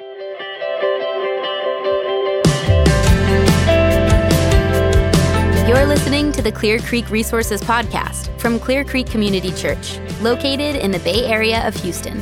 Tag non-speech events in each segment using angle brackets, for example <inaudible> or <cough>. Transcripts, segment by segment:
You're listening to the Clear Creek Resources Podcast from Clear Creek Community Church, located in the Bay Area of Houston.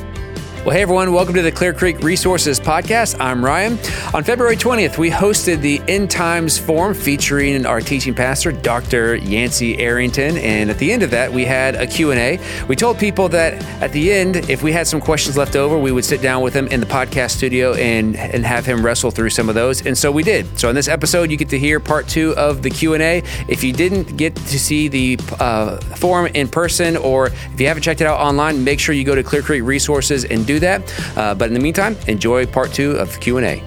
Well, hey everyone, welcome to the Clear Creek Resources Podcast. I'm Ryan. On February 20th, we hosted the End Times Forum featuring our teaching pastor, Dr. Yancey Arrington. And at the end of that, we had a Q&A. We told people that at the end, if we had some questions left over, we would sit down with him in the podcast studio and, and have him wrestle through some of those. And so we did. So in this episode, you get to hear part two of the Q&A. If you didn't get to see the uh, forum in person or if you haven't checked it out online, make sure you go to Clear Creek Resources and do do that. Uh, but in the meantime, enjoy part two of the Q&A.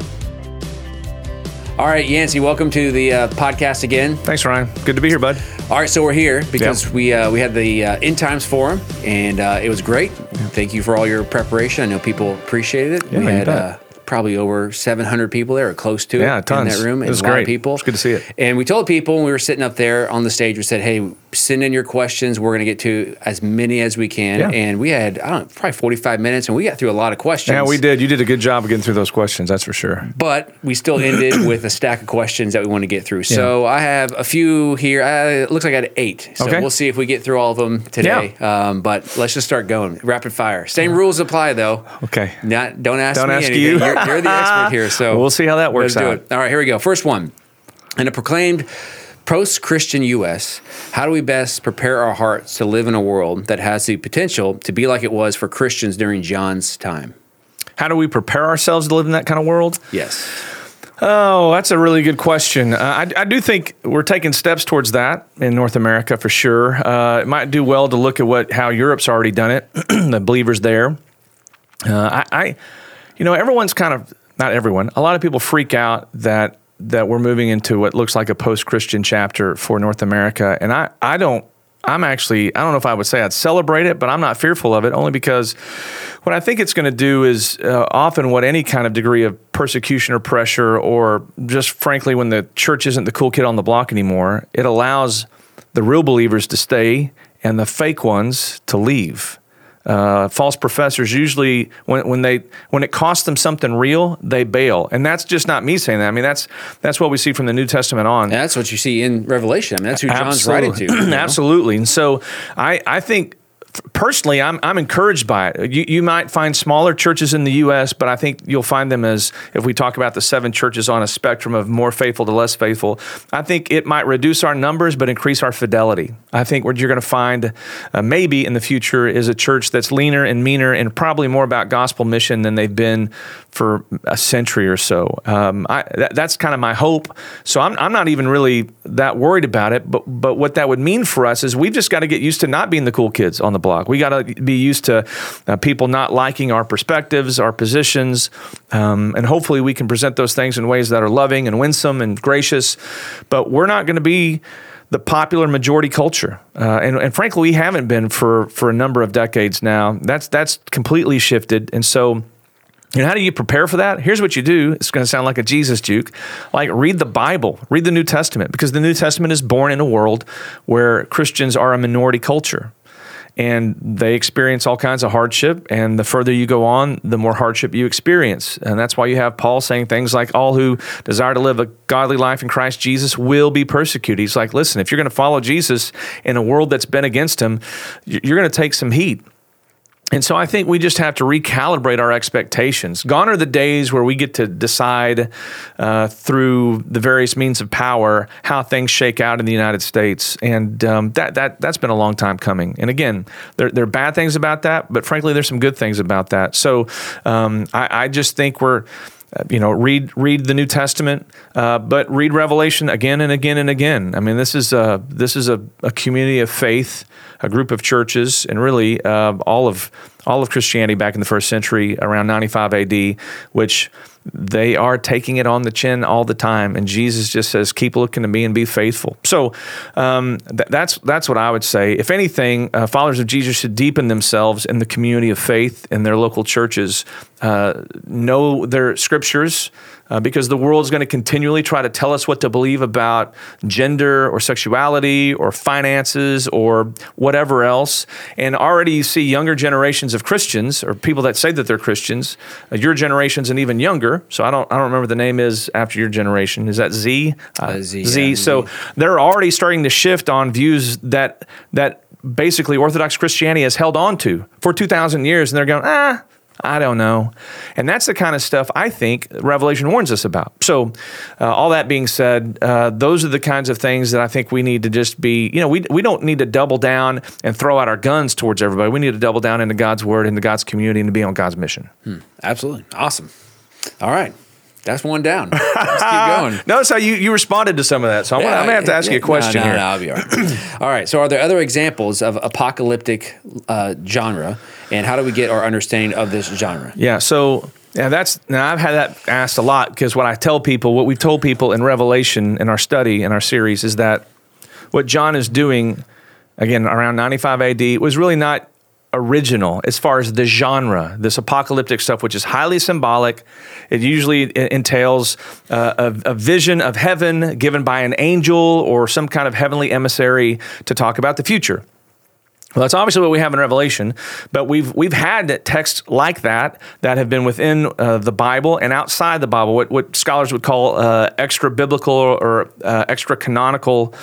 All right, Yancey, welcome to the uh, podcast again. Thanks, Ryan. Good to be here, bud. All right, so we're here because we uh, we had the uh, End Times Forum, and uh, it was great. Thank you for all your preparation. I know people appreciated it. Yeah, we had uh, probably over 700 people there or close to yeah, it tons. in that room. It was a lot great. Of people. It's good to see it. And we told people when we were sitting up there on the stage, we said, hey, send in your questions. We're going to get to as many as we can. Yeah. And we had, I don't know, probably 45 minutes and we got through a lot of questions. Yeah, we did. You did a good job of getting through those questions, that's for sure. But we still ended <coughs> with a stack of questions that we want to get through. So yeah. I have a few here. Uh, it looks like I had eight. So okay. we'll see if we get through all of them today. Yeah. Um, but let's just start going. Rapid fire. Same rules apply, though. Okay. Not, don't ask don't me ask anything. You. You're, you're the expert here. So we'll see how that works let's out. Do it. All right, here we go. First one. In a proclaimed post Christian U.S., how do we best prepare our hearts to live in a world that has the potential to be like it was for Christians during John's time? How do we prepare ourselves to live in that kind of world? Yes. Oh, that's a really good question. Uh, I, I, do think we're taking steps towards that in North America for sure. Uh, it might do well to look at what how Europe's already done it, <clears throat> the believers there. Uh, I, I, you know, everyone's kind of not everyone. A lot of people freak out that that we're moving into what looks like a post-Christian chapter for North America, and I, I don't. I'm actually, I don't know if I would say I'd celebrate it, but I'm not fearful of it only because what I think it's going to do is uh, often what any kind of degree of persecution or pressure, or just frankly, when the church isn't the cool kid on the block anymore, it allows the real believers to stay and the fake ones to leave. Uh, false professors usually when, when they when it costs them something real they bail. And that's just not me saying that. I mean that's that's what we see from the new testament on. And that's what you see in revelation. I mean, that's who john's writing to you <clears throat> know? absolutely. And so i i think personally, I'm, I'm encouraged by it. You, you might find smaller churches in the U.S., but I think you'll find them as, if we talk about the seven churches on a spectrum of more faithful to less faithful, I think it might reduce our numbers, but increase our fidelity. I think what you're going to find uh, maybe in the future is a church that's leaner and meaner and probably more about gospel mission than they've been for a century or so. Um, I, that, that's kind of my hope. So I'm, I'm not even really that worried about it. But, but what that would mean for us is we've just got to get used to not being the cool kids on the block. We got to be used to uh, people not liking our perspectives, our positions, um, and hopefully we can present those things in ways that are loving and winsome and gracious. But we're not going to be the popular majority culture, uh, and, and, frankly, we haven't been for for a number of decades now. That's that's completely shifted, and so. And how do you prepare for that? Here's what you do. It's going to sound like a Jesus juke. Like read the Bible, read the New Testament, because the New Testament is born in a world where Christians are a minority culture and they experience all kinds of hardship. And the further you go on, the more hardship you experience. And that's why you have Paul saying things like, All who desire to live a godly life in Christ Jesus will be persecuted. He's like, Listen, if you're going to follow Jesus in a world that's been against him, you're going to take some heat. And so I think we just have to recalibrate our expectations. Gone are the days where we get to decide uh, through the various means of power how things shake out in the United States, and um, that that that's been a long time coming. And again, there, there are bad things about that, but frankly, there's some good things about that. So um, I, I just think we're you know, read read the New Testament, uh, but read Revelation again and again and again. I mean, this is a this is a, a community of faith a group of churches, and really uh, all of all of Christianity back in the first century, around 95 AD, which they are taking it on the chin all the time. And Jesus just says, "Keep looking to me and be faithful." So um, th- that's that's what I would say. If anything, uh, followers of Jesus should deepen themselves in the community of faith in their local churches, uh, know their scriptures, uh, because the world's going to continually try to tell us what to believe about gender or sexuality or finances or whatever else. And already you see younger generations of Christians or people that say that they're Christians, uh, your generation's and even younger. So I don't, I don't remember the name is after your generation. Is that Z? Uh, Z. Z. yeah, so Z. they're already starting to shift on views that that basically Orthodox Christianity has held on to for 2,000 years, and they're going, ah, I don't know. And that's the kind of stuff I think Revelation warns us about. So, uh, all that being said, uh, those are the kinds of things that I think we need to just be, you know, we, we don't need to double down and throw out our guns towards everybody. We need to double down into God's word, into God's community, and to be on God's mission. Absolutely. Awesome. All right. That's one down. Let's keep going. <laughs> Notice how you, you responded to some of that. So I'm, I'm going to have to ask you a question no, no, here. No, I'll be all right. <clears throat> all right. So, are there other examples of apocalyptic uh, genre, and how do we get our understanding of this genre? Yeah. So yeah, that's now I've had that asked a lot because what I tell people, what we've told people in Revelation in our study in our series is that what John is doing, again around 95 AD, was really not original as far as the genre, this apocalyptic stuff, which is highly symbolic. It usually entails uh, a, a vision of heaven given by an angel or some kind of heavenly emissary to talk about the future. Well, that's obviously what we have in Revelation, but we've we've had texts like that that have been within uh, the Bible and outside the Bible, what, what scholars would call uh, extra biblical or uh, extra canonical.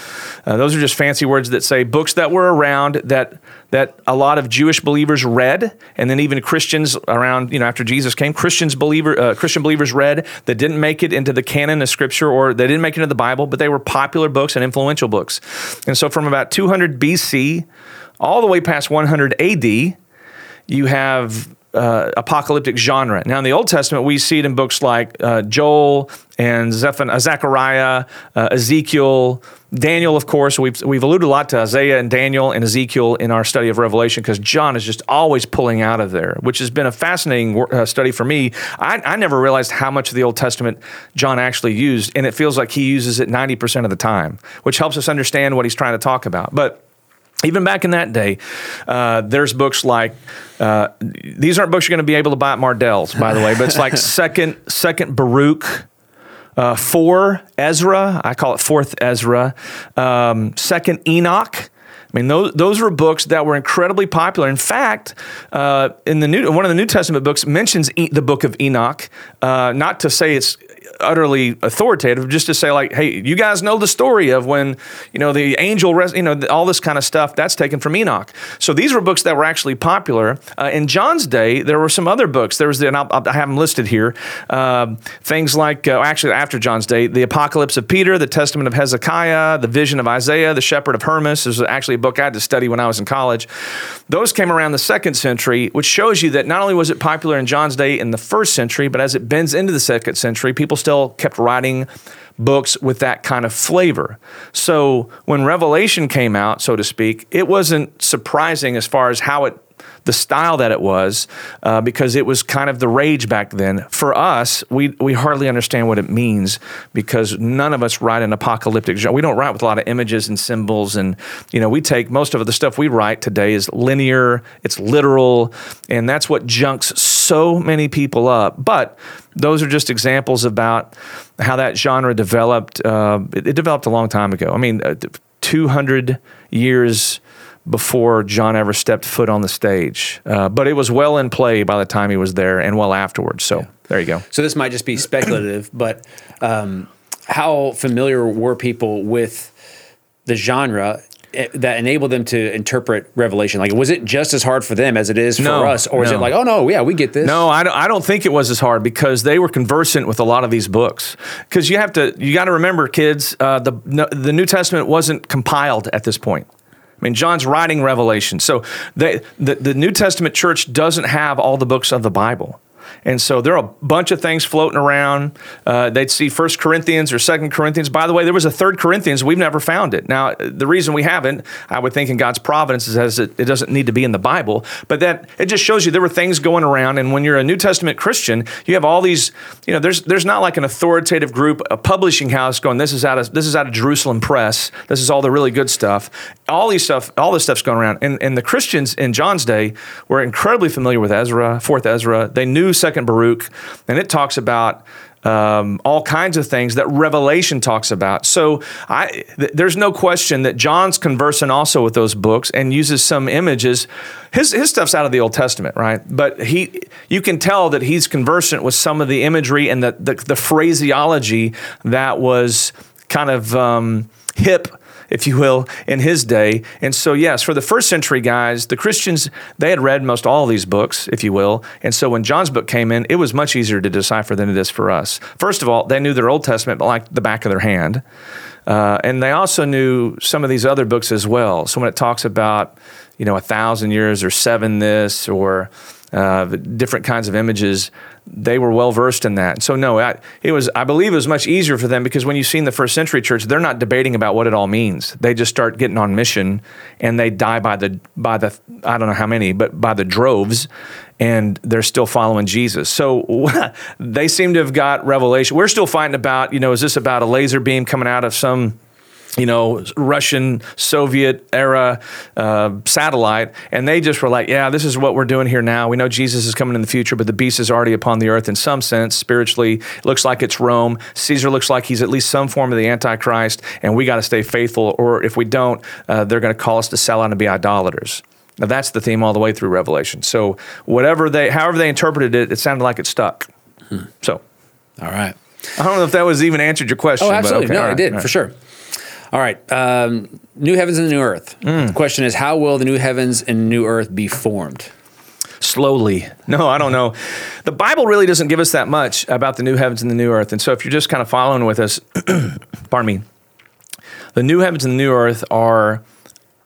Uh, those are just fancy words that say books that were around that that a lot of Jewish believers read, and then even Christians around you know after Jesus came, Christians believer uh, Christian believers read that didn't make it into the canon of Scripture or they didn't make it into the Bible, but they were popular books and influential books. And so from about 200 BC all the way past 100 AD, you have uh, apocalyptic genre. Now, in the Old Testament, we see it in books like uh, Joel and Zephan- uh, Zechariah, uh, Ezekiel, Daniel, of course. We've, we've alluded a lot to Isaiah and Daniel and Ezekiel in our study of Revelation because John is just always pulling out of there, which has been a fascinating uh, study for me. I, I never realized how much of the Old Testament John actually used, and it feels like he uses it 90% of the time, which helps us understand what he's trying to talk about. But even back in that day, uh, there's books like uh, these aren't books you're going to be able to buy at Mardel's, by the way, but it's like <laughs> second second Baruch. Uh, four Ezra, I call it fourth Ezra. Um, second Enoch, I mean, those, those were books that were incredibly popular. In fact, uh, in the new one of the New Testament books mentions e- the book of Enoch, uh, not to say it's utterly authoritative, just to say like, hey, you guys know the story of when you know the angel, res- you know, all this kind of stuff. That's taken from Enoch. So these were books that were actually popular uh, in John's day. There were some other books. There was the, and I'll, I have them listed here. Um, things like uh, actually after John's day, the Apocalypse of Peter, the Testament of Hezekiah, the Vision of Isaiah, the Shepherd of Hermas. This is actually a book I had to study when I was in college. Those came around the second century, which shows you that not only was it popular in John's day in the first century, but as it bends into the second century, people still kept writing books with that kind of flavor. So when Revelation came out, so to speak, it wasn't surprising as far as how it the style that it was, uh, because it was kind of the rage back then. For us, we we hardly understand what it means because none of us write an apocalyptic genre. We don't write with a lot of images and symbols, and you know, we take most of the stuff we write today is linear, it's literal, and that's what junks so many people up. But those are just examples about how that genre developed. Uh, it, it developed a long time ago. I mean, uh, 200 years before John ever stepped foot on the stage. Uh, but it was well in play by the time he was there and well afterwards. So there you go. So this might just be speculative, but um, how familiar were people with the genre that enabled them to interpret Revelation? Like, was it just as hard for them as it is for No, us, or is it like, oh no, yeah, we get this? No, I don't, I don't think it was as hard because they were conversant with a lot of these books. Because you have to, you got to remember, kids, uh, the no, the New Testament wasn't compiled at this point. I mean, John's writing Revelation, so they, the the New Testament church doesn't have all the books of the Bible. And so there are a bunch of things floating around. Uh, they'd see First Corinthians or Second Corinthians. By the way, there was a Third Corinthians. We've never found it. Now, the reason we haven't, I would think, in God's providence, is it, it doesn't need to be in the Bible. But that it just shows you there were things going around. And when you're a New Testament Christian, you have all these. You know, there's there's not like an authoritative group, a publishing house going. This is out of this is out of Jerusalem Press. This is all the really good stuff. All these stuff, all this stuff's going around. And and the Christians in John's day were incredibly familiar with Ezra, Fourth Ezra. They knew Second Baruch, and it talks about um, all kinds of things that Revelation talks about. So I, th- there's no question that John's conversant also with those books and uses some images. His, his stuff's out of the Old Testament, right? But he, you can tell that he's conversant with some of the imagery and the, the, the phraseology that was kind of um, hip if you will, in his day. And so, yes, for the first century guys, the Christians, they had read most all these books, if you will. And so when John's book came in, it was much easier to decipher than it is for us. First of all, they knew their Old Testament like the back of their hand. Uh, and they also knew some of these other books as well. So when it talks about, you know, a thousand years or seven this or uh, different kinds of images, they were well versed in that. So no, I, it was I believe it was much easier for them because when you see in the first century church, they're not debating about what it all means. They just start getting on mission, and they die by the by the I don't know how many, but by the droves, and they're still following Jesus. So <laughs> they seem to have got revelation. We're still fighting about you know is this about a laser beam coming out of some you know, Russian Soviet era uh, satellite, and they just were like, "Yeah, this is what we're doing here now. We know Jesus is coming in the future, but the beast is already upon the earth in some sense spiritually. It looks like it's Rome. Caesar looks like he's at least some form of the Antichrist, and we got to stay faithful. Or if we don't, uh, they're going to call us to sell out and be idolaters." Now that's the theme all the way through Revelation. So whatever they, however they interpreted it, it sounded like it stuck. Hmm. So, all right. I don't know if that was even answered your question. Oh, absolutely. Okay. No, right. it did right. for sure. All right. Um, new heavens and new earth. Mm. The question is, how will the new heavens and new earth be formed? Slowly. <laughs> No, I don't know. The Bible really doesn't give us that much about the new heavens and the new earth. And so if you're just kind of following with us, <clears throat> pardon me, the new heavens and the new earth are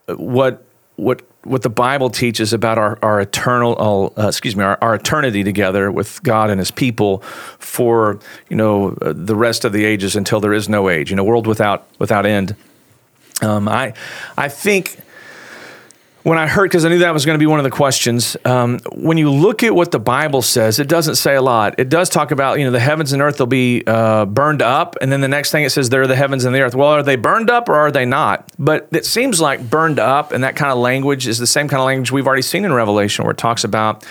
what what what the Bible teaches about our, our eternal, uh, excuse me, our, our, eternity together with God and His people for you know the rest of the ages until there is no age, you know, world without without end. Um, I I think when I heard, because I knew that was going to be one of the questions, um, when you look at what the Bible says, it doesn't say a lot. It does talk about, you know, the heavens and earth will be uh, burned up. And then the next thing it says, there are the heavens and the earth. Well, are they burned up or are they not? But it seems like burned up and that kind of language is the same kind of language we've already seen in Revelation, where it talks about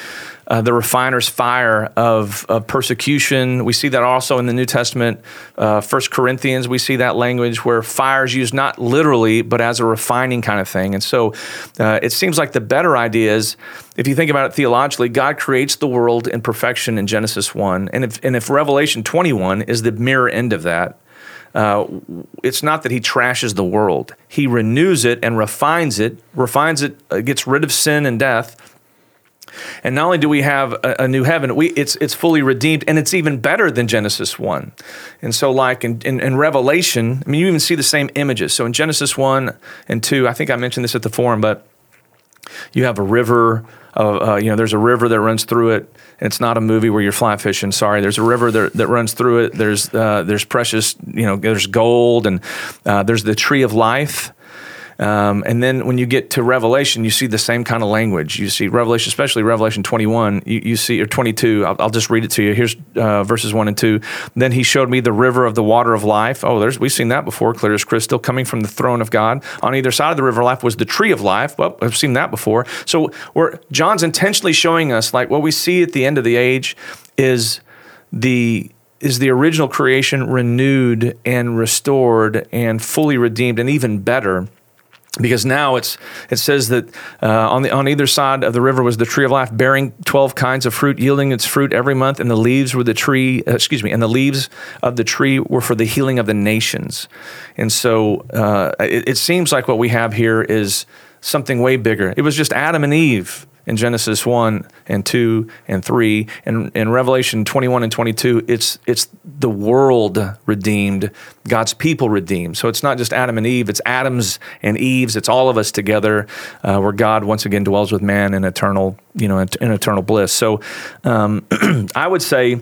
uh, the refiner's fire of, of, persecution. We see that also in the New Testament. Uh, First Corinthians, we see that language where fire is used not literally, but as a refining kind of thing. And so uh, it seems like the better idea is, if you think about it theologically, God creates the world in perfection in Genesis 1. And if, and if Revelation 21 is the mirror end of that, uh, it's not that he trashes the world. He renews it and refines it, refines it, uh, gets rid of sin and death, and not only do we have a, a, new heaven, we it's it's fully redeemed, and it's even better than Genesis one. And so, like in, in, in, Revelation, I mean, you even see the same images. So in Genesis one and two, I think I mentioned this at the forum, but you have a river. Uh, uh, you know, there's a river that runs through it, and it's not a movie where you're fly fishing. Sorry, there's a river that, that runs through it. There's uh, there's precious, you know, there's gold, and uh, there's the tree of life um, and then when you get to Revelation, you see the same kind of language. You see Revelation, especially Revelation 21, you, you see, or 22, I'll, I'll, just read it to you. Here's uh, verses 1 and 2. Then he showed me the river of the water of life. Oh, there's we've seen that before, clear as crystal, coming from the throne of God. On either side of the river of life was the tree of life. Well, I've seen that before. So we're, John's intentionally showing us, like what we see at the end of the age is the is the original creation renewed and restored and fully redeemed and even better because now it's it says that uh, on the on either side of the river was the tree of life bearing 12 kinds of fruit yielding its fruit every month and the leaves were the tree uh, excuse me and the leaves of the tree were for the healing of the nations. And so uh, it, it seems like what we have here is something way bigger. It was just adam and eve in Genesis 1 and 2 and 3. And in Revelation 21 and 22, it's, it's the world redeemed, God's people redeemed. So it's not just Adam and Eve, it's Adam's and Eve's, it's all of us together uh, where God once again dwells with man in eternal, you know, in, eternal bliss. So um, <clears throat> I would say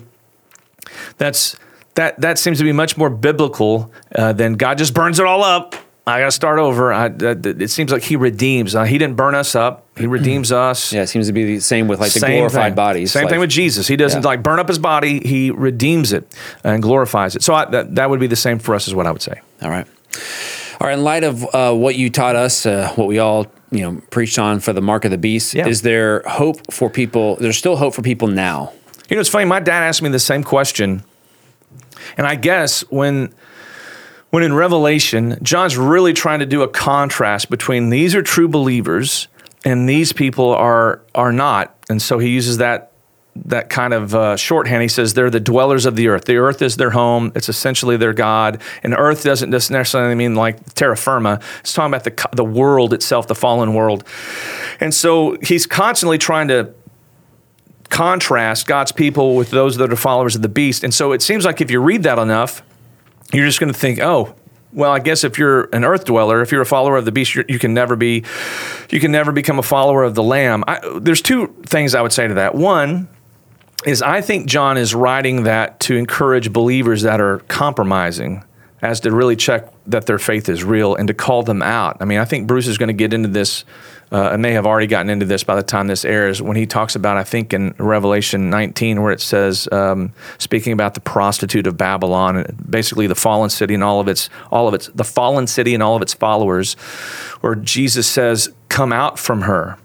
that's that that seems to be much more biblical uh, than God just burns it all up I got to start over. I, it seems like he redeems. Uh, he didn't burn us up. He redeems us. Yeah, it seems to be the same with like the same glorified thing. bodies. Same like, thing with Jesus. He doesn't yeah. like burn up his body. He redeems it and glorifies it. So I, that that would be the same for us, is what I would say. All right. All right. In light of uh, what you taught us, uh, what we all you know preached on for the mark of the beast, yeah. is there hope for people? There's still hope for people now You know, it's funny. My dad asked me the same question, and I guess when when in Revelation, John's really trying to do a contrast between these are true believers and these people are are not, and so he uses that that kind of uh, shorthand. He says they're the dwellers of the earth. The earth is their home. It's essentially their God. And earth doesn't necessarily mean like terra firma. It's talking about the the world itself, the fallen world. And so he's constantly trying to contrast God's people with those that are followers of the beast. And so it seems like if you read that enough, you're just going to think, oh, well, I guess if you're an earth dweller, if you're a follower of the beast, you can never be, you can never become a follower of the lamb. I, there's two things I would say to that. One is I think John is writing that to encourage believers that are compromising as to really check that their faith is real and to call them out. I mean, I think Bruce is going to get into this uh, and may have already gotten into this by the time this airs when he talks about, I think, in Revelation 19, where it says, um, speaking about the prostitute of Babylon, basically the fallen city and all of its, all of its, the fallen city and all of its followers, where Jesus says, "Come out from her."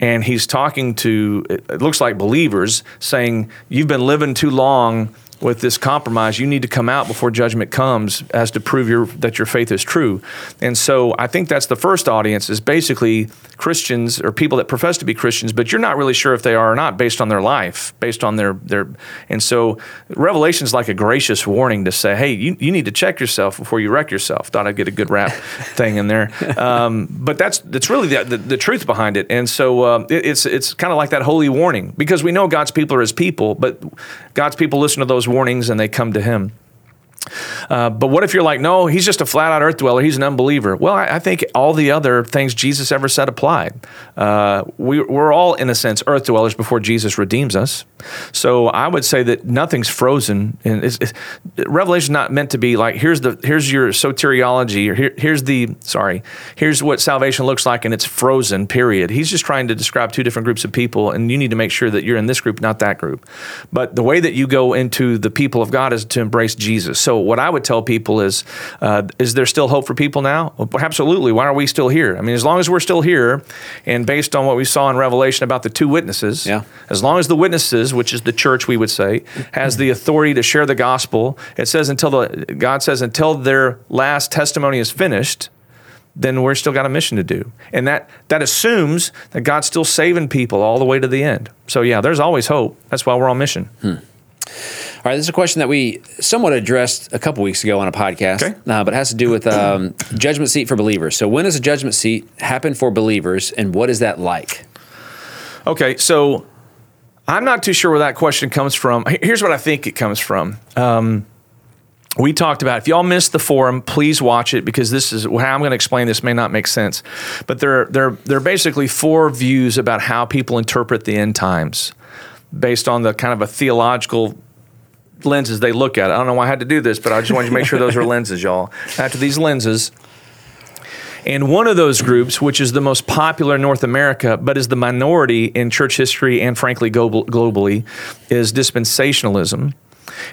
And he's talking to, it looks like believers, saying, You've been living too long with this compromise, you need to come out before judgment comes as to prove your, that your faith is true. And so I think that's the first audience is basically Christians or people that profess to be Christians, but you're not really sure if they are or not based on their life, based on their their. And so Revelation is like a gracious warning to say, hey, you, you need to check yourself before you wreck yourself. Thought I'd get a good rap <laughs> thing in there, um, but that's that's really the, the, the, truth behind it. And so uh, it, it's it's kind of like that holy warning because we know God's people are His people, but God's people listen to those those warnings and they come to him. Uh, but what if you're like, no, he's just a flat out earth dweller. He's an unbeliever. Well, I, I think all the other things Jesus ever said applied. Uh, we, are all, in a sense, earth dwellers before Jesus redeems us. So I would say that nothing's frozen. And it's, it's, Revelation not meant to be like, here's the here's your soteriology, or here, here's the sorry, here's what salvation looks like, and it's frozen. Period. He's just trying to describe two different groups of people, and you need to make sure that you're in this group, not that group. But the way that you go into the people of God is to embrace Jesus. So what I would tell people is, uh, is there still hope for people now? Well, absolutely. Why are we still here? I mean, as long as we're still here, and based on what we saw in Revelation about the two witnesses, yeah. as long as the witnesses, which is the church, we would say, has the authority to share the gospel, it says until the God says until their last testimony is finished then we're still got a mission to do. And that that assumes that God's still saving people all the way to the end. So yeah, there's always hope. That's why we're on mission. Hmm. All right, this is a question that we somewhat addressed a couple weeks ago on a podcast, okay. uh, but it has to do with um, judgment seat for believers. So, when does a judgment seat happen for believers, and what is that like? Okay, so I'm not too sure where that question comes from. Here's what I think it comes from. Um, we talked about if y'all missed the forum please watch it because this is how i'm going to explain this may not make sense but there, there, there are basically four views about how people interpret the end times based on the kind of a theological lenses they look at. I don't know why I had to do this, but I just wanted to make sure those are <laughs> lenses, y'all. After these lenses, and one of those groups, which is the most popular in North America, but is the minority in church history and frankly globally, is dispensationalism.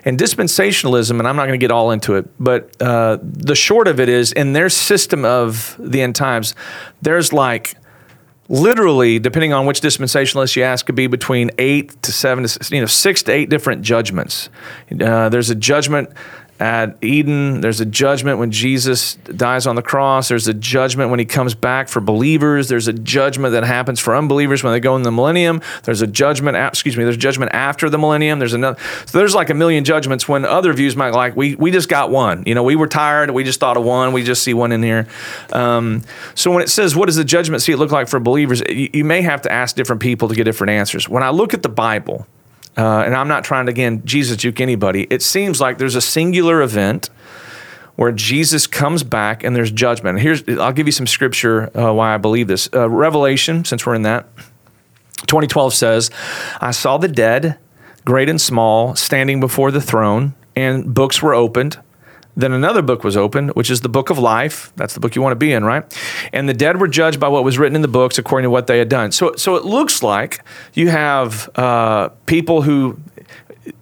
And dispensationalism, and I'm not going to get all into it, but uh, the short of it is in their system of the end times, there's like literally, depending on which dispensationalist you ask, could be between eight to seven, to, you know, six to eight different judgments. Uh, there's a judgment at Eden. There's a judgment when Jesus dies on the cross. There's a judgment when he comes back for believers. There's a judgment that happens for unbelievers when they go in the millennium. There's a judgment, excuse me, there's judgment after the millennium. There's another. So there's like a million judgments when other views might like, we, we just got one. You know, we were tired. We just thought of one. We just see one in here. Um, so when it says, what does the judgment seat look like for believers? You, you may have to ask different people to get different answers. When I look at the Bible, uh, and I'm not trying to, again, Jesus juke anybody. It seems like there's a singular event where Jesus comes back and there's judgment. Here's, I'll give you some scripture uh, why I believe this. Uh, Revelation, since we're in that, 2012 says, I saw the dead, great and small, standing before the throne, and books were opened. Then another book was opened, which is the book of life. That's the book you want to be in, right? And the dead were judged by what was written in the books according to what they had done. So, so it looks like you have uh, people who,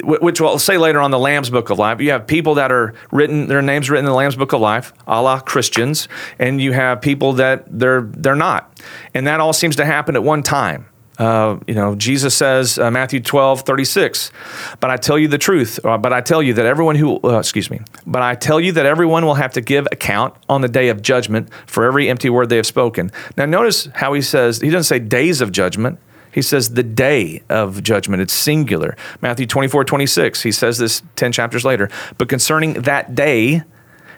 which we'll say later on the Lamb's Book of Life. You have people that are written, their names written in the Lamb's Book of Life, a la Christians, and you have people that they're they're not, and that all seems to happen at one time. Uh, you know, Jesus says, uh, Matthew 12, 36, but I tell you the truth, uh, but I tell you that everyone who, uh, excuse me, but I tell you that everyone will have to give account on the day of judgment for every empty word they have spoken. Now, notice how he says, he doesn't say days of judgment. He says the day of judgment. It's singular. Matthew 24, 26, he says this 10 chapters later. But concerning that day,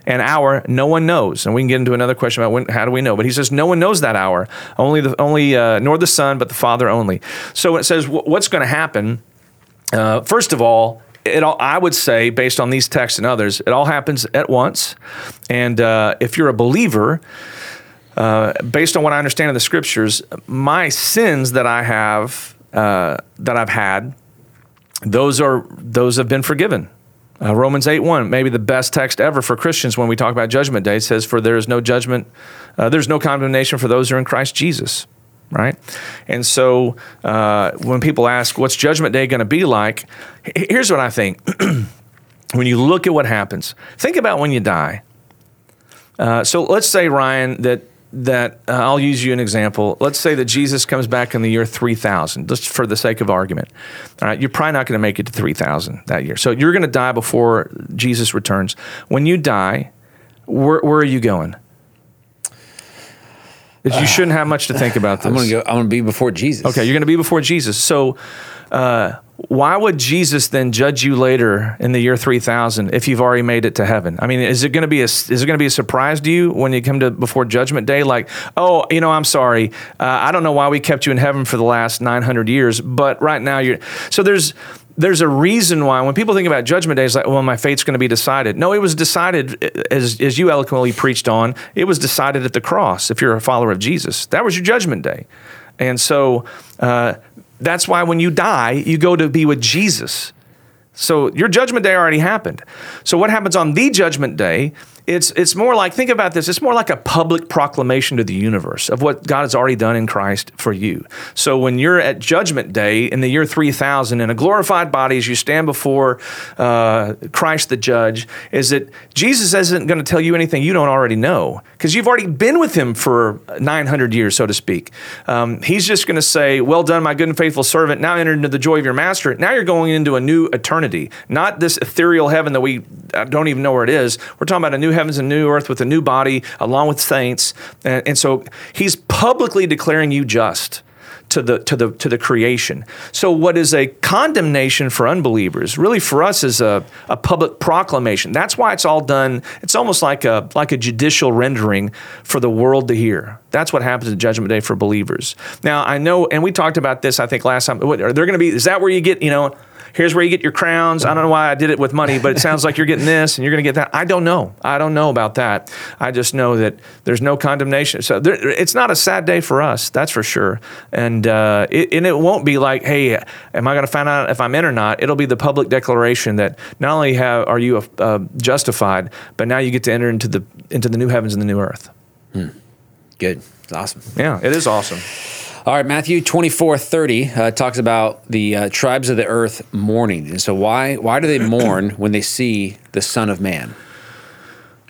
and hour no one knows. And we can get into another question about when, how do we know? But he says no one knows that hour. Only the only uh, nor the son but the father only. So it says what's going to happen? Uh, first of all it all, I would say, based on these texts and others, it all happens at once. And uh, if you're a believer, uh, based on what I understand of the scriptures, my sins that I have uh, that I've had, those are those have been forgiven. Uh, Romans 8 1, maybe the best text ever for Christians when we talk about judgment day, says, For there is no judgment, uh, there's no condemnation for those who are in Christ Jesus, right? And so uh, when people ask, What's judgment day going to be like? Here's what I think. <clears throat> when you look at what happens, think about when you die. Uh, so let's say, Ryan, that that uh, I'll use you an example. Let's say that Jesus comes back in the year 3000, just for the sake of argument. All right, you're probably not going to make it to 3000 that year. So you're going to die before Jesus returns. When you die, where, where are you going? You shouldn't have much to think about <sighs> this. I'm going to go. I'm going to be before Jesus. Okay, you're going to be before Jesus. So, uh, why would Jesus then judge you later in the year 3000 if you've already made it to heaven? I mean, is it going to be a is it going to be a surprise to you when you come to before judgment day like, "Oh, you know, I'm sorry. Uh, I don't know why we kept you in heaven for the last 900 years, but right now you're So there's there's a reason why when people think about judgment day, it's like, well, my fate's going to be decided. No, it was decided, as, as you eloquently preached on, it was decided at the cross if you're a follower of Jesus. That was your judgment day. And so uh, that's why when you die, you go to be with Jesus. So your judgment day already happened. So what happens on the judgment day it's it's more like think about this it's more like a public proclamation to the universe of what god has already done in christ for you. So when you're at judgment day in the year 3000 in a glorified body as you stand before uh, christ the judge is that jesus isn't going to tell you anything you don't already know because you've already been with him for 900 years so to speak. Um, he's just going to say well done my good and faithful servant. Now enter into the joy of your master. Now you're going into a new eternity not this ethereal heaven that we don't even know where it is. We're talking about a new heavens and new earth with a new body, along with saints. And, and so he's publicly declaring you just to the to the to the creation. So what is a condemnation for unbelievers really for us is a, a public proclamation. That's why it's all done. It's almost like a like a judicial rendering for the world to hear. That's what happens at Judgment Day for believers. Now I know, and we talked about this I think last time. What, are there going to be? Is that where you get you know? Here's where you get your crowns. I don't know why I did it with money, but it sounds like you're getting this and you're going to get that. I don't know. I don't know about that. I just know that there's no condemnation. So there, it's not a sad day for us, that's for sure. And uh, it, and it won't be like, hey, am I going to find out if I'm in or not? It'll be the public declaration that not only have are you uh, justified, but now you get to enter into the into the new heavens and the new earth. Hmm. Good. It's awesome. Yeah, it is awesome. All right, Matthew 24 30 uh, talks about the uh, tribes of the earth mourning. And so, why, why do they <clears throat> mourn when they see the Son of Man?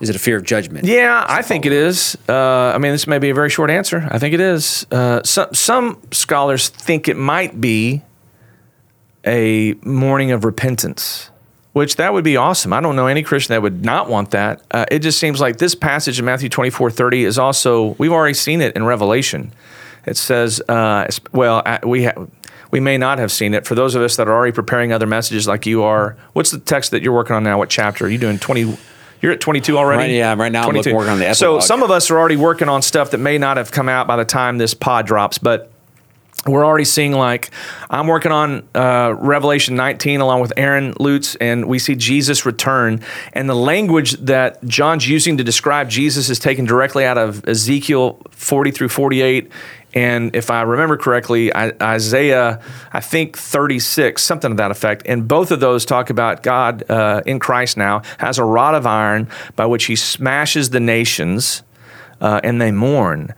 Is it a fear of judgment? Yeah, I think it is. Uh, I mean, this may be a very short answer. I think it is. Uh, some, some scholars think it might be a mourning of repentance which that would be awesome. I don't know any Christian that would not want that. Uh, it just seems like this passage in Matthew 24 30 is also, we've already seen it in Revelation. It says, uh, well, uh, we ha- we may not have seen it. For those of us that are already preparing other messages like you are, what's the text that you're working on now? What chapter are you doing? 20. You're at 22 already? Right, yeah, right now 22. I'm working on the epilogue. So some of us are already working on stuff that may not have come out by the time this pod drops, but we're already seeing like I'm working on uh, Revelation 19 along with Aaron Lutz, and we see Jesus return. And the language that John's using to describe Jesus is taken directly out of Ezekiel 40 through 48 and if I remember correctly, Isaiah, I think 36, something to that effect. And both of those talk about God uh, in Christ now has a rod of iron by which he smashes the nations uh, and they mourn.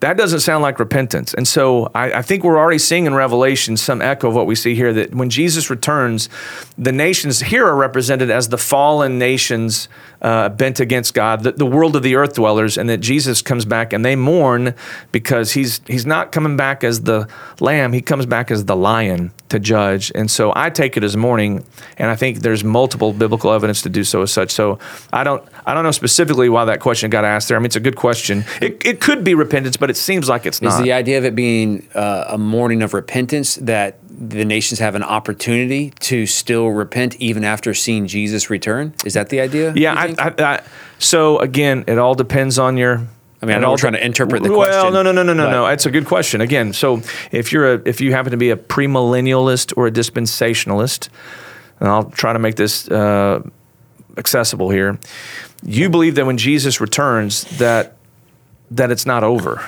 That doesn't sound like repentance. And so I, I, think we're already seeing in Revelation some echo of what we see here that when Jesus returns, the nations here are represented as the fallen nations uh, bent against God, the, the, world of the earth dwellers, and that Jesus comes back and they mourn because he's, he's not coming back as the lamb, he comes back as the lion to judge. And so I take it as mourning, and I think there's multiple biblical evidence to do so as such. So I don't, I don't know specifically why that question got asked there. I mean, it's a good question. It, it could be repentance, but it seems like it's not. Is the idea of it being uh, a mourning of repentance that the nations have an opportunity to still repent even after seeing Jesus return? Is that the idea? Yeah. I, I, I, so again, it all depends on your I mean, I know we're trying to interpret the well, question. Well, no, no, no, no, no, no. It's a good question. Again, so if you're a, if you happen to be a premillennialist or a dispensationalist, and I'll try to make this uh, accessible here, you believe that when Jesus returns, that that it's not over.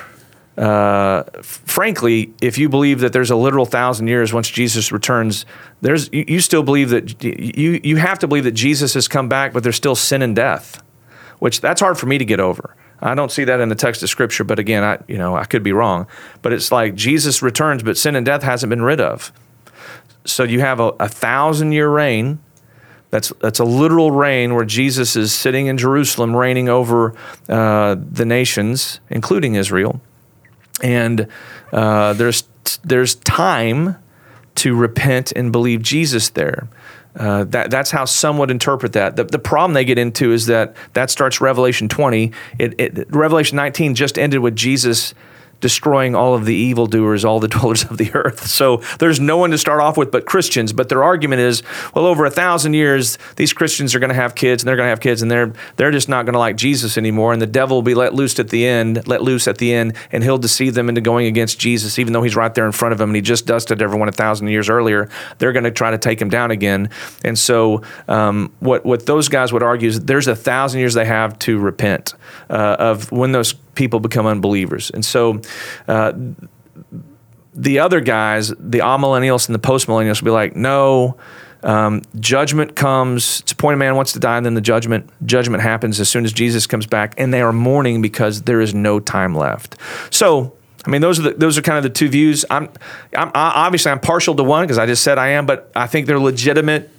Uh, frankly, if you believe that there's a literal thousand years once Jesus returns, there's you, you still believe that you you have to believe that Jesus has come back, but there's still sin and death, which that's hard for me to get over. I don't see that in the text of Scripture, but again, I you know I could be wrong. But it's like Jesus returns, but sin and death hasn't been rid of. So you have a, a thousand year reign that's, that's a literal reign where Jesus is sitting in Jerusalem, reigning over uh, the nations, including Israel. And uh, there's, there's time to repent and believe Jesus there. Uh, that, that's how some would interpret that. The, the problem they get into is that that starts Revelation 20. It, it, Revelation 19 just ended with Jesus destroying all of the evildoers, all the <laughs> dwellers of the earth. So there's no one to start off with but Christians. But their argument is, well, over a thousand years, these Christians are going to have kids, and they're going to have kids, and they're they're just not going to like Jesus anymore, and the devil will be let loose at the end, let loose at the end, and he'll deceive them into going against Jesus, even though he's right there in front of them, and he just dusted everyone a thousand years earlier. They're going to try to take him down again. And so um, what what those guys would argue is there's a thousand years they have to repent uh, of when those people become unbelievers. And so uh, the other guys, the amillennials and the postmillennials, will be like, no. Um, judgment comes. It's a point a man wants to die, and then the judgment judgment happens as soon as Jesus comes back, and they are mourning because there is no time left. So, I mean, those are the, those are kind of the two views. I'm, I'm obviously I'm partial to one because I just said I am, but I think they're legitimate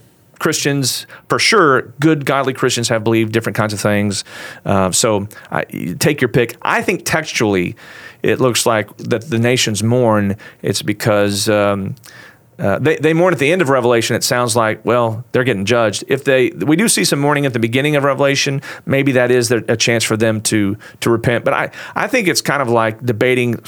Christians, for sure, good, godly Christians have believed different kinds of things. Uh, so I, take your pick. I think textually, it looks like that the nations mourn. It's because. Um, uh, they, they mourn at the end of Revelation. It sounds like, well, they're getting judged. If they, we do see some mourning at the beginning of Revelation. Maybe that is a chance for them to to repent. But I, I think it's kind of like debating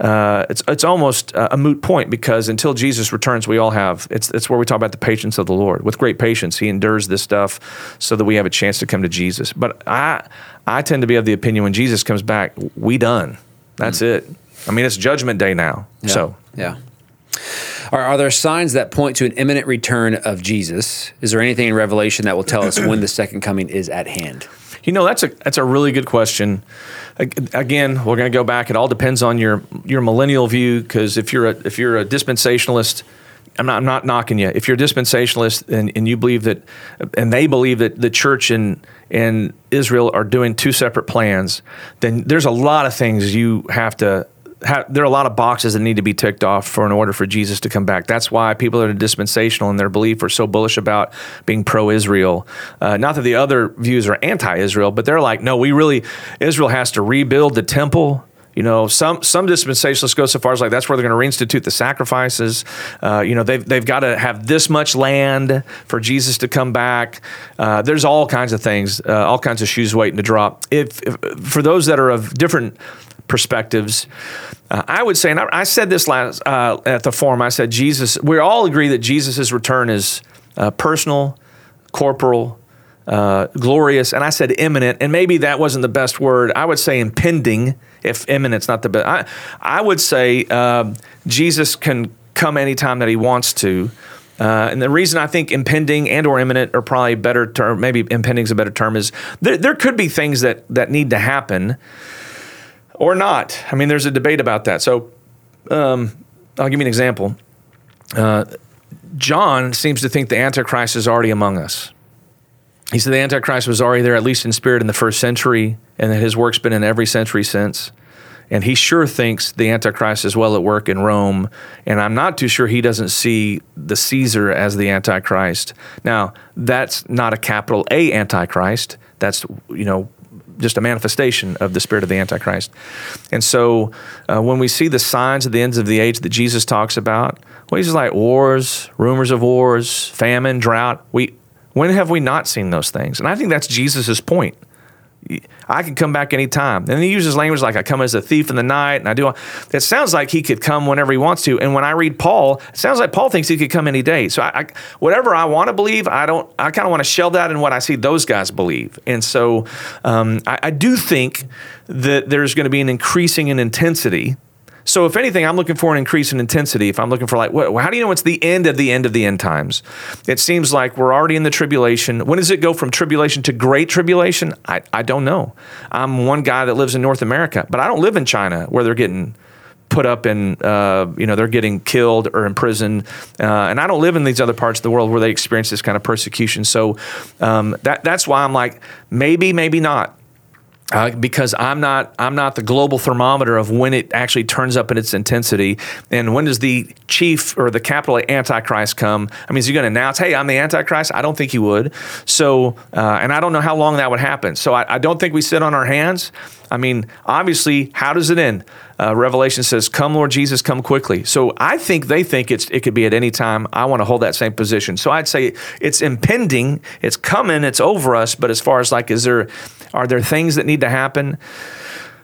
uh, it's it's almost a moot point because until Jesus returns, we all have it's it's where we talk about the patience of the Lord. With great patience, He endures this stuff so that we have a chance to come to Jesus. But I I tend to be of the opinion when Jesus comes back, we done. That's mm. it. I mean, it's Judgment Day now. Yeah. So yeah. Are, are there signs that point to an imminent return of Jesus? Is there anything in Revelation that will tell us when the second coming is at hand? You know, that's a that's a really good question. Again, we're going to go back. It all depends on your your millennial view because if you're a if you're a dispensationalist, I'm not I'm not knocking you. If you're a dispensationalist and, and you believe that, and they believe that the church and and Israel are doing two separate plans, then there's a lot of things you have to there are a lot of boxes that need to be ticked off for in order for Jesus to come back. That's why people that are dispensational in their belief are so bullish about being pro-Israel. Uh, not that the other views are anti-Israel, but they're like, no, we really Israel has to rebuild the temple. You know, some some dispensationalists go so far as like that's where they're going to reinstitute the sacrifices. Uh, you know, they've they've got to have this much land for Jesus to come back. Uh, there's all kinds of things, uh, all kinds of shoes waiting to drop. If, if, for those that are of different perspectives. Uh, I would say, and I, I said this last uh, at the forum. I said Jesus. We all agree that Jesus' return is uh, personal, corporal, uh, glorious, and I said imminent. And maybe that wasn't the best word. I would say impending. If imminent's not the best, I, I would say um, Jesus can come anytime that he wants to. Uh, and the reason I think impending and or imminent are probably better term, maybe impending is a better term, is there, there could be things that that need to happen or not. I mean, there's a debate about that. So um, I'll give you an example. Uh, John seems to think the Antichrist is already among us. He said the Antichrist was already there, at least in spirit, in the first century, and that his work's been in every century since. And he sure thinks the Antichrist is well at work in Rome. And I'm not too sure he doesn't see the Caesar as the Antichrist. Now, that's not a capital A Antichrist. That's, you know, just a manifestation of the spirit of the Antichrist. And so uh, when we see the signs of the ends of the age that Jesus talks about, well, he's like wars, rumors of wars, famine, drought. We, when have we not seen those things? And I think that's Jesus' point. I can come back anytime. And he uses language like I come as a thief in the night and I do. It sounds like he could come whenever he wants to. And when I read Paul, it sounds like Paul thinks he could come any day. So I, I whatever I want to believe, I don't. I kind of want to shell that in what I see those guys believe. And so um, I, I do think that there's going to be an increasing in intensity so, if anything, I'm looking for an increase in intensity. If I'm looking for like, how do you know it's the end of the end of the end times? It seems like we're already in the tribulation. When does it go from tribulation to great tribulation? I, I don't know. I'm one guy that lives in North America, but I don't live in China where they're getting put up in, uh, you know, they're getting killed or imprisoned. Uh, and I don't live in these other parts of the world where they experience this kind of persecution. So um, that, that's why I'm like, maybe, maybe not uh, because I'm not I'm not the global thermometer of when it actually turns up in its intensity and when does the chief or the capital Antichrist come? I mean, is he going to announce, "Hey, I'm the Antichrist"? I don't think he would. So, uh, and I don't know how long that would happen. So, I, I don't think we sit on our hands. I mean, obviously, how does it end? Uh, Revelation says, "Come, Lord Jesus, come quickly." So I think they think it's it could be at any time. I want to hold that same position. So I'd say it's impending, it's coming, it's over us. But as far as like, is there are there things that need to happen?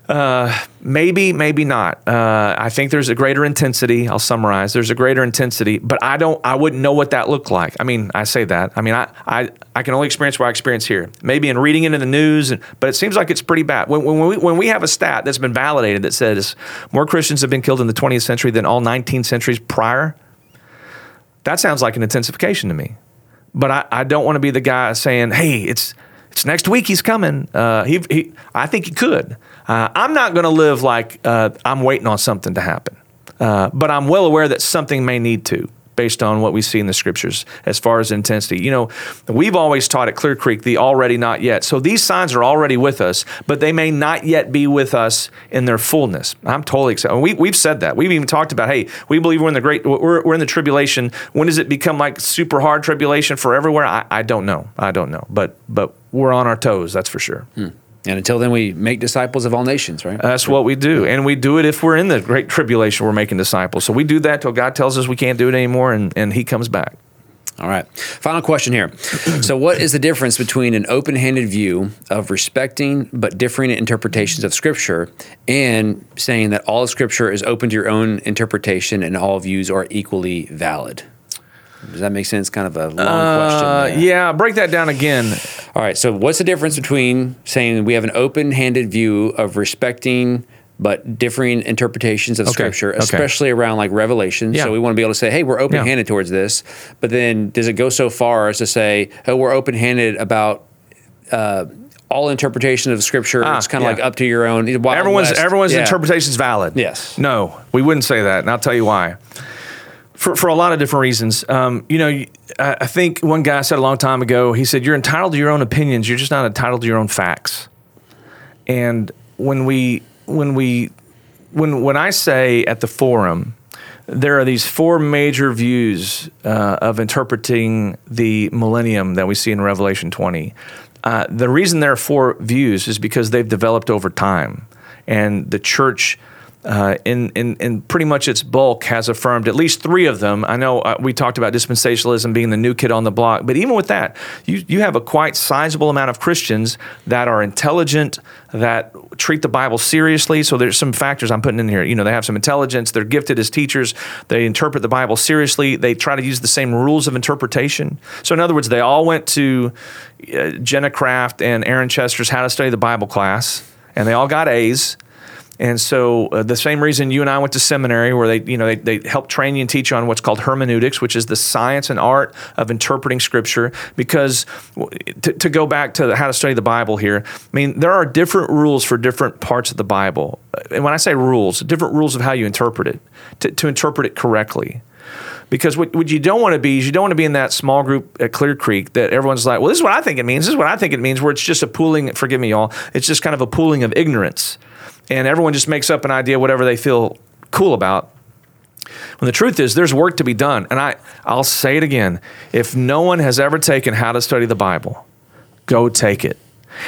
Uh, maybe, maybe not. Uh, I think there's a greater intensity. I'll summarize. There's a greater intensity, but I don't. I wouldn't know what that looked like. I mean, I say that. I mean, I I, I can only experience what I experience here. Maybe in reading it in the news, and, but it seems like it's pretty bad. When, when we when we have a stat that's been validated that says more Christians have been killed in the 20th century than all 19 centuries prior, that sounds like an intensification to me. But I, I don't want to be the guy saying, "Hey, it's." It's next week he's coming. Uh, he, he, I think he could. Uh, I'm not going to live like uh, I'm waiting on something to happen, uh, but I'm well aware that something may need to based on what we see in the scriptures as far as intensity. You know, we've always taught at Clear Creek the already not yet. So these signs are already with us, but they may not yet be with us in their fullness. I'm totally excited. We, we've said that. We've even talked about, hey, we believe we're in the great, we're, we're in the tribulation. When does it become like super hard tribulation for everywhere? I, I don't know. I don't know. But, but we're on our toes, that's for sure. Hmm. And until then, we make disciples of all nations, right? That's what we do. And we do it if we're in the great tribulation, we're making disciples. So we do that till God tells us we can't do it anymore and, and He comes back. All right. Final question here. so, what is the difference between an open handed view of respecting but differing interpretations of Scripture and saying that all of Scripture is open to your own interpretation and all views are equally valid? Does that make sense? Kind of a long uh, question. There. Yeah, break that down again. All right. So, what's the difference between saying we have an open handed view of respecting but differing interpretations of okay. scripture, especially okay. around like Revelation. Yeah. So we want to be able to say, hey, we're open handed yeah. towards this. But then does it go so far as to say, oh, we're open handed about uh, all interpretation of scripture? Ah, it's kind of yeah. like up to your own. everyone's West. everyone's interpretation is valid. Yes. No, we wouldn't say that. And I'll tell you why for, for a lot of different reasons. Um, you know, I think one guy said a long time ago, he said, You're entitled to your own opinions, you're just not entitled to your own facts. And when we, when we, when, when I say at the forum, there are these four major views uh, of interpreting the millennium that we see in Revelation 20. Uh, the reason there are four views is because they've developed over time. And the church uh, in, in, in pretty much its bulk has affirmed at least three of them. I know uh, we talked about dispensationalism being the new kid on the block, but even with that, you, you have a quite sizable amount of Christians that are intelligent, that treat the Bible seriously. So there's some factors I'm putting in here. You know, they have some intelligence, they're gifted as teachers, they interpret the Bible seriously, they try to use the same rules of interpretation. So, in other words, they all went to uh, Jenna Craft and Aaron Chester's How to Study the Bible class, and they all got A's and so, uh, the same reason you and I went to seminary, where they, you know, they, they help train you and teach you on what's called hermeneutics, which is the science and art of interpreting Scripture. Because to, to go back to how to study the Bible here, I mean, there are different rules for different parts of the Bible. And when I say rules, different rules of how you interpret it, to, to interpret it correctly. Because what, what you don't want to be is you don't want to be in that small group at Clear Creek that everyone's like, well, this is what I think it means. This is what I think it means, where it's just a pooling, forgive me, y'all, it's just kind of a pooling of ignorance and everyone just makes up an idea, whatever they feel cool about. When the truth is, there's work to be done. And I, I'll say it again if no one has ever taken How to Study the Bible, go take it.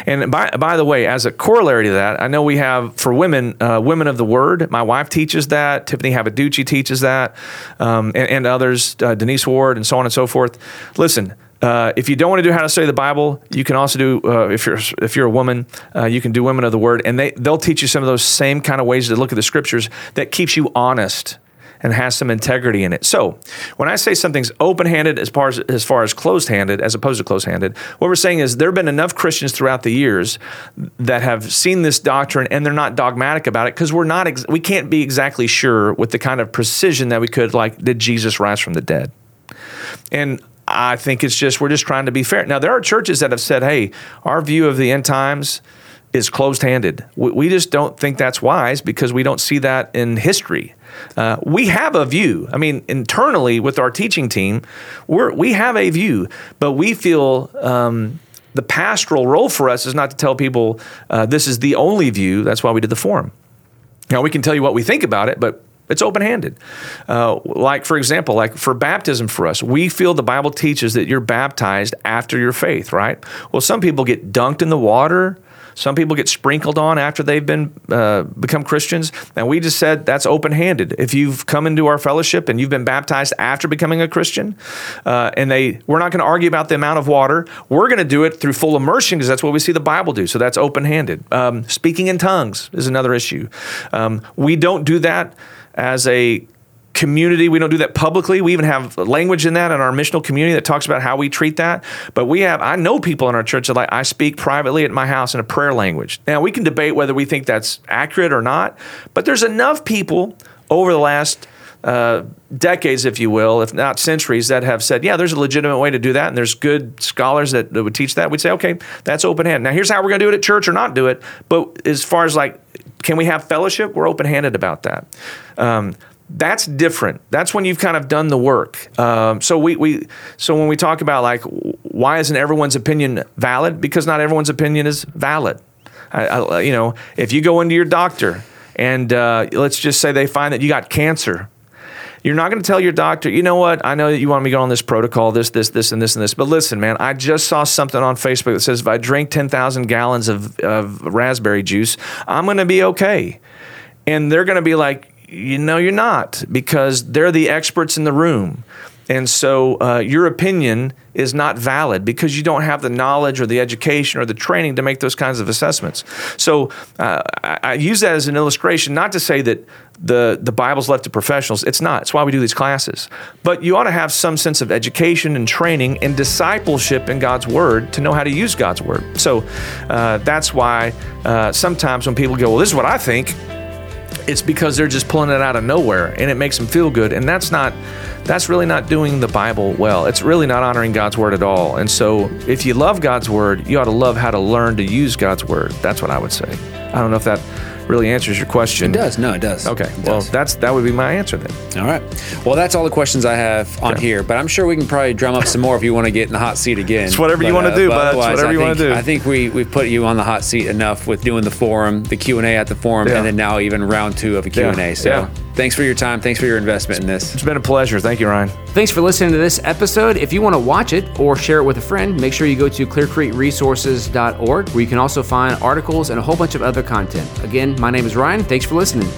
And by, by the way, as a corollary to that, I know we have for women, uh, Women of the Word. My wife teaches that. Tiffany Havaducci teaches that, um, and, and, others, uh, Denise Ward, and so on and so forth. Listen, uh, if you don't want to do how to study the Bible, you can also do uh, if you're if you're a woman, uh, you can do Women of the Word, and they they'll teach you some of those same kind of ways to look at the Scriptures that keeps you honest and has some integrity in it. So, when I say something's open-handed as far as as far as closed-handed as opposed to closed-handed, what we're saying is there've been enough Christians throughout the years that have seen this doctrine and they're not dogmatic about it because we're not ex- we can't be exactly sure with the kind of precision that we could like did Jesus rise from the dead. And I think it's just we're just trying to be fair. Now there are churches that have said, "Hey, our view of the end times is closed-handed. We, just don't think that's wise because we don't see that in history. Uh, we have a view. I mean, internally with our teaching team, we're, we have a view, but we feel um, the pastoral role for us is not to tell people uh, this is the only view. That's why we did the forum. Now we can tell you what we think about it, but it's open handed. Uh, like, for example, like for baptism for us, we feel the Bible teaches that you're baptized after your faith, right? Well, some people get dunked in the water. Some people get sprinkled on after they've been uh, become Christians, and we just said that's open-handed. If you've come into our fellowship and you've been baptized after becoming a Christian, uh, and they, we're not going to argue about the amount of water. We're going to do it through full immersion because that's what we see the Bible do. So that's open-handed. Um, speaking in tongues is another issue. Um, we don't do that as a community. We don't do that publicly. We even have language in that in our missional community that talks about how we treat that. But we have, I know people in our church that like, I speak privately at my house in a prayer language. Now, we can debate whether we think that's accurate or not, but there's enough people over the last uh, decades, if you will, if not centuries, that have said, yeah, there's a legitimate way to do that. And there's good scholars that, that would teach that. We'd say, okay, that's open hand. Now, here's how we're going to do it at church or not do it. But as far as like, can we have fellowship? We're open handed about that. Um, that's different. That's when you've kind of done the work. Um, so we, we so when we talk about like why isn't everyone's opinion valid? Because not everyone's opinion is valid. I, I, you know, if you go into your doctor and uh, let's just say they find that you got cancer, you're not going to tell your doctor, you know what? I know that you want me to go on this protocol, this, this, this, and this, and this. But listen, man, I just saw something on Facebook that says if I drink 10,000 gallons of, of raspberry juice, I'm going to be okay. And they're going to be like, you know, you're not because they're the experts in the room. And so uh, your opinion is not valid because you don't have the knowledge or the education or the training to make those kinds of assessments. So uh, I, I, use that as an illustration, not to say that the, the Bible's left to professionals. It's not. It's why we do these classes. But you ought to have some sense of education and training and discipleship in God's Word to know how to use God's Word. So uh, that's why uh, sometimes when people go, well, this is what I think, it's because they're just pulling it out of nowhere and it makes them feel good. And that's not, that's really not doing the Bible well. It's really not honoring God's word at all. And so if you love God's word, you ought to love how to learn to use God's word. That's what I would say. I don't know if that really answers your question. It does. No, it does. Okay. It well, does. that's that would be my answer then. All right. Well, that's all the questions I have on here, but I'm sure we can probably drum up some more if you want to get in the hot seat again. It's whatever but, you want to uh, do, bud. Whatever you want to do. I think we we've put you on the hot seat enough with doing the forum, the Q and A at the forum, Yeah. and then now even round two of a Q and A. So. Yeah. Thanks for your time. Thanks for your investment in this. It's been a pleasure. Thank you, Ryan. Thanks for listening to this episode. If you want to watch it or share it with a friend, make sure you go to clearcreekresources.org where you can also find articles and a whole bunch of other content. Again, my name is Ryan. Thanks for listening.